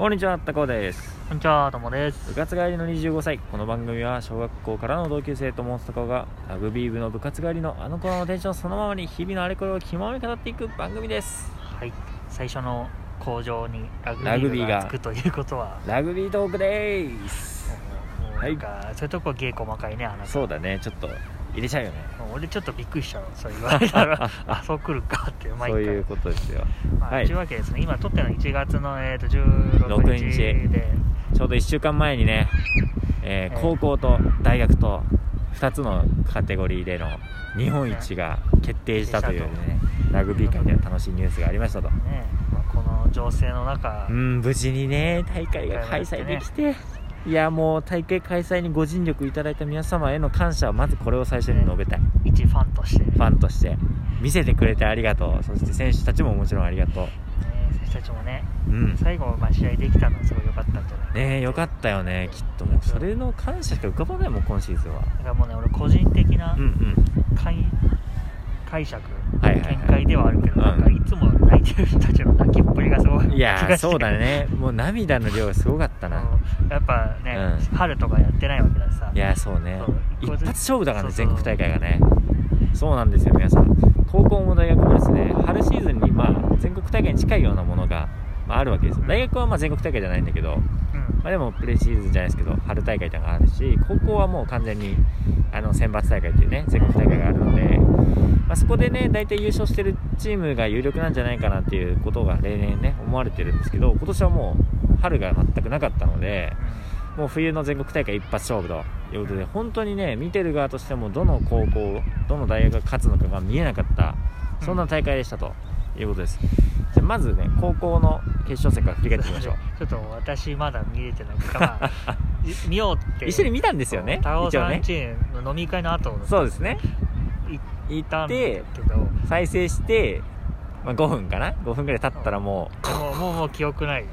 こんにちは、高尾です。こんにちは、ともです部。活帰りの25歳。この番組は小学校からの同級生とモンスト高尾がラグビー部の部活帰りのあの頃のテンションそのままに日々のあれこれを気ままに語っていく番組です。はい、最初の工場にラグビーがつくということは、ラグビートークでーす。もうもうなんか、そういうとこ芸細かいね、あなた。そうだね、ちょっと入れちゃうよね。俺ちょっとびっくりしたわそう言われたら、あ、そう来るかって、毎回。そういうことですよ。まあはい。というわけですね、今撮ってるの1月の、えー、と16日で、ちょうど1週間前にね、えーえー。高校と大学と2つのカテゴリーでの日本一が決定したというね、ラグビー界では楽しいニュースがありましたと。ねまあ、この情勢の中、うん、無事にね、大会が開催できて、いや、もう大会開催にご尽力いただいた皆様への感謝は、まずこれを最初に述べたい。一ファンとして、ね、ファンとして、見せてくれてありがとう。そして選手たちももちろんありがと選手たちもね、う。うん。最後、まあ、試合できたのはすごい良かったんじゃないかなねえ、よかったよね、きっともう、それの感謝しか浮かばないもん、今シーズンは。だからもうね、俺個人的なうんうん。解解釈、見解ではあるけど、うんなんかいつも泣いてる人たちの泣きっぷりがすごいいやそうだね。もう涙の量がすごかったな。うんやっぱね、うん春とかやってないわけだしさいやー、そうね。一発勝負だからね、全国大会がね。そうなんですよ、皆さん。高校も大学もですね、春シーズンに、まあ、全国大会に近いようなものが、まあ、あるわけですよ。大学はまあ全国大会じゃないんだけど、うんまあ、でもプレシーズンじゃないですけど春大会っていうのがあるし高校はもう完全にあの選抜大会っていうね全国大会があるので、まあ、そこでね大体優勝してるチームが有力なんじゃないかなっていうことが例年ね思われてるんですけど今年はもう春が全くなかったのでもう冬の全国大会一発勝負ということで本当にね見てる側としてもどの高校どの大学が勝つのかが見えなかったそんな大会でしたということです。じゃあまずね高校の決勝戦から振り返ってみましょう。ちょっと私まだ見れてないから、まあ、い 見ようって一緒に見たんですよね高尾さんチームの飲み会の後そうですね行行って再生して、まあ、5分かな？5分ぐらい経ったらもうもうもう記憶ない。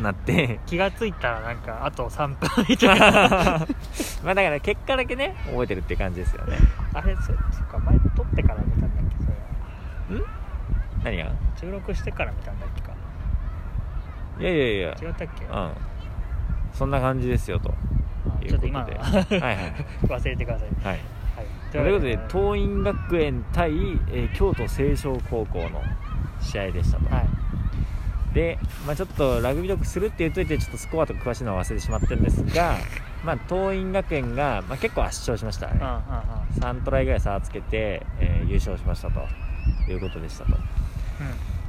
なって。気がついたらなんかあと3分みたいな。まあだから結果だけね覚えてるって感じですよね。あれそそっか前撮ってから見たんだっけそれ。何が？収録してから見たんだっけか。いやいやいや。違ったっけ？うん。そんな感じですよと。あちょっと今のははいはい。忘れてください。はいということで桐蔭学園対、えー京都清少高校の試合でしたと、はい。で、まあ、ちょっとラグビードッグするって言っといてちょっとスコアとか詳しいのは忘れてしまってるんですが、まあ、桐蔭学園が、まあ、結構圧勝しましたね、うんうんうん3トライぐらい差をつけて、えー優勝しましたと。いうことでしたと。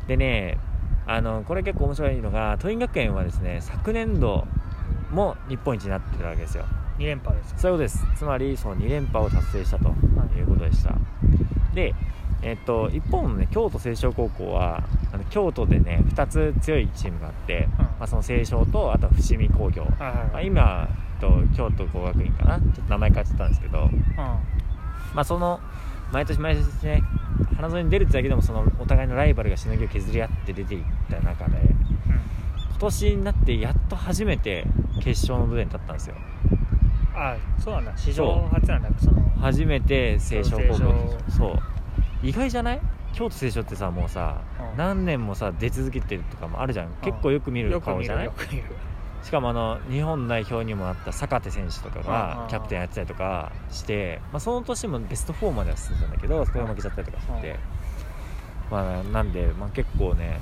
でねあのこれ結構面白いのが桐蔭学園はですね昨年度も日本一になってるわけですよ2連覇ですそういうことです。つまりその2連覇を達成したとい。うことでした、でえっと一方のね京都清少高校はあの京都でね2つ強いチームがあって、うん。まあ、その清少とあと伏見工業、はいはいまあ、はい今えっと京都工学院かな。ちょっと名前変わっちゃったんですけど。まあ、その毎年毎年ね花園に出るってだけでもそのお互いのライバルがしのぎを削り合って出ていった中でうんうん。今年になってやっと初めて決勝の舞台に立ったんですよあそうなんだ。史上初なんだ。その初めて清少高校そう。意外じゃない？京都清少ってさもうさ、うん。何年もさ出続けてるとかもあるじゃん、結構よく見る顔じゃない？しかもあの日本代表にもなった坂手選手とかうんうんうん。がキャプテンやってたりとかして、まあ、その年もベスト4までは進んだんだけどそこで負けちゃったりとかして、うん。まあ、なんで、まあ、結構ね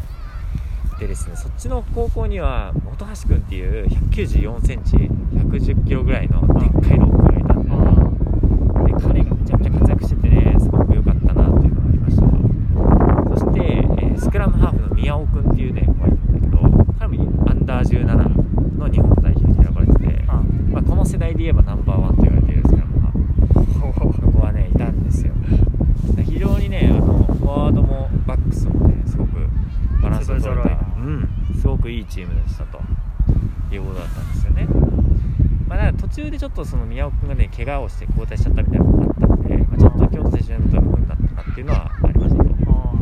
でですねそっちの高校には本橋君っていう1 9 4センチ1 1 0キロぐらいのでっかいロックがいたんで,、うんで彼がめちゃめちゃ活躍しててねすごく良かったなっていうのがありましたとそして、えースクラムハーフの宮尾君っていうね子がいるんだけど彼もアンダー17の日本代表に選ばれてて、まあ、この世代で言えばナンバーワンと言われているスクラムハーフの子はねいたんですよで非常にねあのフォワードもバックスもねすごくバランスの取れた粒揃いなうんすごくいいチームでしたということだったんですよね。まあ、だから途中でちょっとその宮尾君がね怪我をして交代しちゃったみたいなのがあったんで、まあ、ちょっと京都選手のところになったなっていうのはありましたと、ま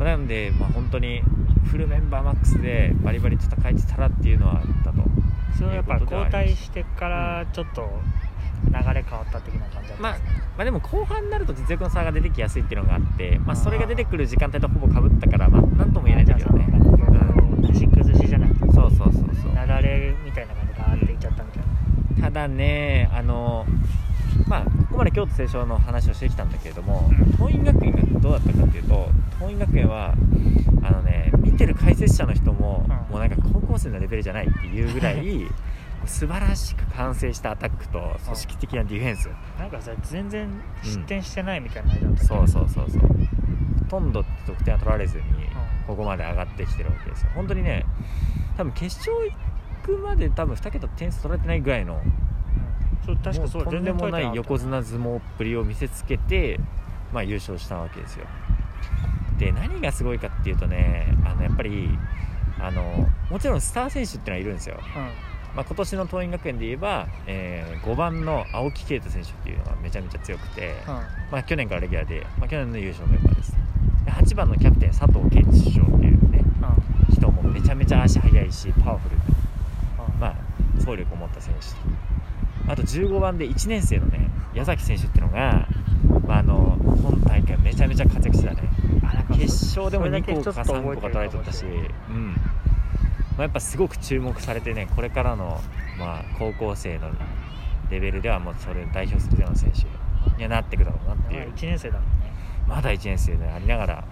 あ、なので、まあ、本当にフルメンバーマックスでバリバリ戦えてたらっていうのはあったとそれはやっぱ交代してからちょっと流れ変わった的な感じだったんまあですね、まあでも後半になると実力の差が出てきやすいっていうのがあって、まあ、それが出てくる時間帯とほぼかぶったから、まあ、なんとも言えないんだけどね、そうそうそうそう。なだれみたいなのがバーっていっちゃったみたいな、ただねあのまあここまで京都清少の話をしてきたんだけれども、桐蔭学園がどうだったかっていうと桐蔭学園はあのね見てる解説者の人も、もうなんか高校生のレベルじゃないっていうぐらい 素晴らしく完成したアタックと組織的なディフェンス、なんかさ全然失点してないみたいな、うん、そうそうそうそう。ほとんど得点は取られずにここまで上がってきてるわけですよ。本当にね多分決勝行くまで多分2桁点数取られてないぐらいのうん。そう確かそうもうとんでもない横綱綱相撲っぷりを見せつけて、まあ、優勝したわけですよ。で何がすごいかっていうとねあのやっぱりあのもちろんスター選手っていうのはいるんですよ、まあ、今年の桐蔭学園で言えば、え5番の青木啓太選手っていうのがめちゃめちゃ強くて、うん。うんまあ、去年からレギュラーで、まあ、去年の優勝メンバーです。で8番のキャプテン佐藤健一師匠っていうねうん。人もめちゃめちゃ足速いしパワフルで。うん。まあ、走力を持った選手あと15番で1年生のね矢崎選手っていうのが、まあ、あの今大会めちゃめちゃ活躍してたね。決勝でもそれだけ2個かちょっと3個か取られとったし、うん。まあ、やっぱすごく注目されてねこれからの、まあ、高校生のレベルではもうそれを代表するような選手にはなっていくだろうなっていう。1年生だもんねまだ1年生でありながら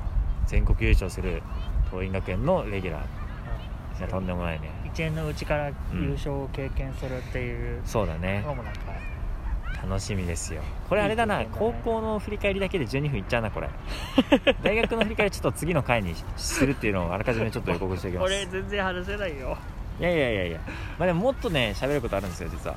全国優勝する桐蔭学園のレギュラー。いやとんでもないね。1年のうちから優勝を経験するっていうそうだね。楽しみですよ。これあれだなね。高校の振り返りだけで12分いっちゃうなこれ。大学の振り返りちょっと次の回にするっていうのをあらかじめちょっと予告しておきます。俺全然話せないよ。いやいやいやいや。まあでももっとね喋ることあるんですよ実は。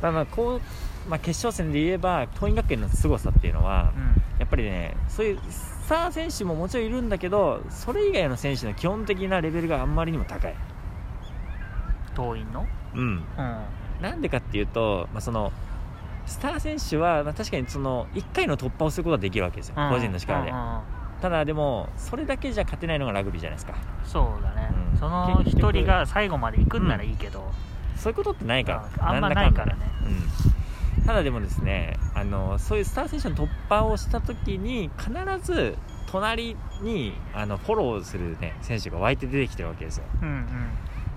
まあまあこう、まあ、決勝戦で言えば桐蔭学園の凄さっていうのはうん。やっぱりねそういうスター選手ももちろんいるんだけどそれ以外の選手の基本的なレベルがあんまりにも高い。桐蔭の？うん。うん。なんでかっていうと、まあ、そのスター選手は、まあ、確かにその1回の突破をすることはできるわけですよ、個人の力で、うんうんうん。ただでもそれだけじゃ勝てないのがラグビーじゃないですか。そうだね、うん。その結局。一人が最後まで行くんならいいけど、そういうことってないから。ああんまだ。ないからね。うん、ただでもですねあのそういうスター選手の突破をした時に必ず隣にあのフォローする、ね、選手が湧いて出てきてるわけですよ。うんうん。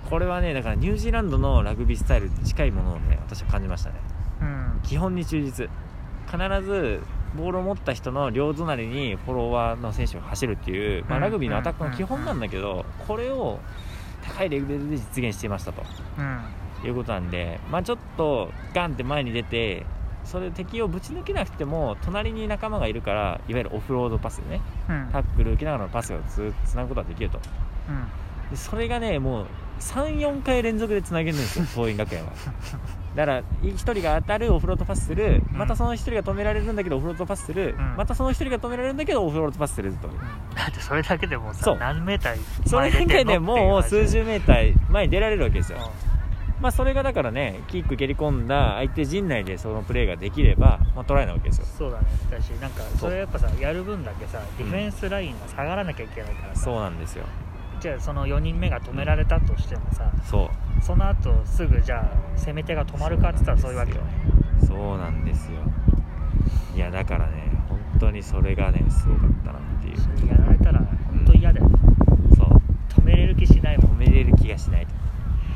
これはねだからニュージーランドのラグビースタイルに近いものをね私は感じましたね。うん。基本に忠実。必ずボールを持った人の両隣にフォロワーの選手が走るっていう、まあ、うんラグビーのアタックの基本なんだけどこれを高いレベルで実現していましたと。うんいうことなんで、まあ、ちょっとガンって前に出てそれ敵をぶち抜けなくても隣に仲間がいるからいわゆるオフロードパスねうん。タックル受けながらのパスをつつなぐことができると。うん。でそれがねもう34回連続でつなげるんですよ 桐蔭学園は。だから1人が当たるオフロードパスするうん。またその1人が止められるんだけどオフロードパスする、うん。またその1人が止められるんだけどオフロードパスすると。だってそれだけでもそう。さ何メーターそれだけでもう数十メーター前に出られるわけですよ、まあ、それがだからねキック蹴り込んだ相手陣内でそのプレーができれば、まあ、トライなわけですよ。そうだね。だしなんかそれやっぱさやる分だけさディフェンスラインが下がらなきゃいけないからさ、そうなんですよ。じゃあその4人目が止められたとしてもさそう。その後すぐじゃあ攻め手が止まるかって言ったらそういうわけよねそうなんですよ。いやだからね本当にそれがねすごかったなっていう。それやられたら本当嫌だよ、そう。止めれる気しないもん。止めれる気がしない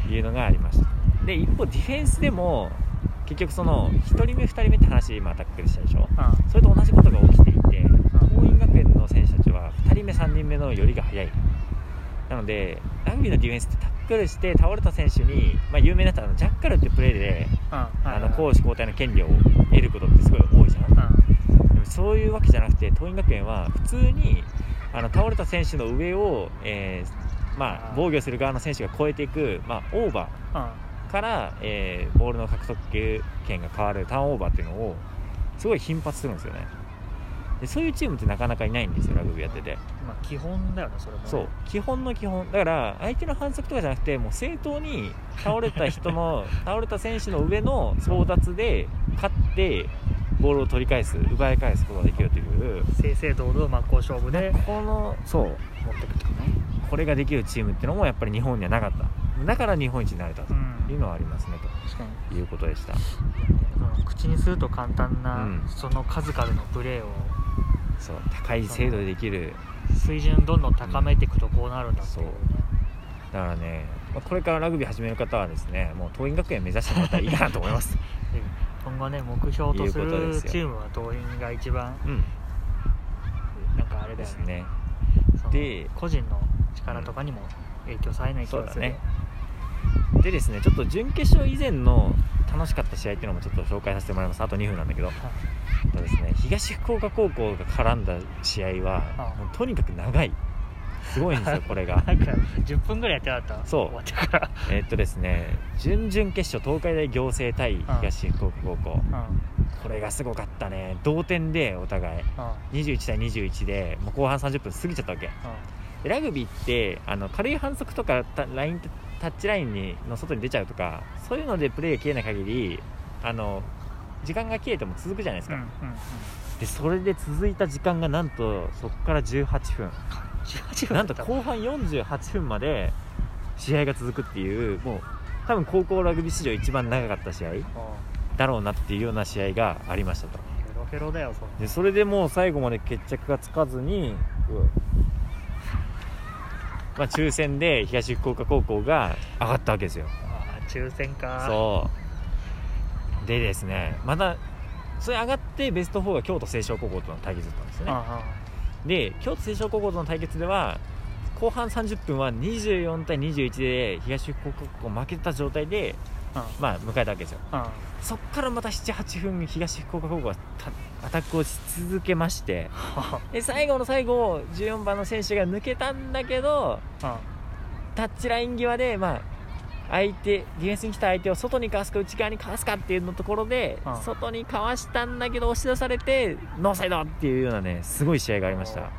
というのがありましたで一方ディフェンスでも結局その1人目2人目って話今アタックでしたでしょ？うそれと同じことが起きていて桐蔭学園の選手たちは2人目3人目の寄りが速い。なのでラグビーのディフェンスってタックルして倒れた選手に、まあ、有名なったあのジャッカルってプレーでん。うんあの攻守交代の権利を得ることってすごい多いじゃん。うん。でもそういうわけじゃなくて桐蔭学園は普通にあの倒れた選手の上を、えーまあ、防御する側の選手が越えていく、まあ、オーバうん。ーから、えーボールの獲得権が変わるターンオーバーっていうのをすごい頻発するんですよね。でそういうチームってなかなかいないんですよラグビーやってて。まあ基本だよねそれもね。そう。基本の基本。だから相手の反則とかじゃなくてもう正当に倒れた人の 倒れた選手の上の争奪で勝ってボールを取り返す奪い返すことができるという。正々堂々真っ向勝負でこのそう。持ってくとね。これができるチームっていうのもやっぱり日本にはなかった。だから日本一になれたと。うんいうのはありますねと。いうことでした。口にすると簡単な、うん。その数々のプレーをそう高い精度でできる水準どんどん高めていくとこうなるんだっていう。ねだからねまあこれからラグビー始める方はですねもう桐蔭学園目指してもらったらいいかなと思います。で今後ね目標とすいうことでるチームは桐蔭が一番うん。なんかあれだよね。ですね。で個人の力とかにも影響されない気がすねでですねちょっと準決勝以前の楽しかった試合っていうのもちょっと紹介させてもらいます。あと2分なんだけど。えっとですね東福岡高校が絡んだ試合はあもうとにかく長い。すごいんですよ これが。なんか10分ぐらいやってなかった？そう。えっとですね準々決勝東海大行政対東福岡高校。うんこれがすごかったね。同点でお互い。うん21対21でもう後半30分過ぎちゃったわけ。でラグビーってあの軽い反則とかタラインタッチラインにの外に出ちゃうとかそういうのでプレーが切れない限りあの時間が切れても続くじゃないですか、うんうんうん。でそれで続いた時間がなんとそこから18分。18分なんと後半48分まで試合が続くっていうもう多分高校ラグビー史上一番長かった試合うんだろうなっていうような試合がありましたと。でそれでもう最後まで決着がつかずに、まあ、抽選で東福岡高校が上がったわけですよ。あー抽選か。そう。でですねまたそれ上がってベスト4が京都清少高校との対決だったんですよね。あで京都清少高校との対決では後半30分は24対21で東福岡高校負けた状態で、まあ、迎えたわけですよ。うん。そっからまた78分東福岡高校がたアタックをし続けまして で最後の最後14番の選手が抜けたんだけどうん。タッチライン際で、まあ、相手ディフェンスに来た相手を外にかわすか内側にかわすかっていうのところで、うん。外にかわしたんだけど押し出されてノーサイドっていうようなねすごい試合がありました。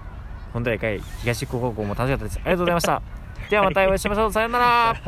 本大会東福岡高校も楽しかったです。ありがとうございました。ではまたお会いしましょう。さようなら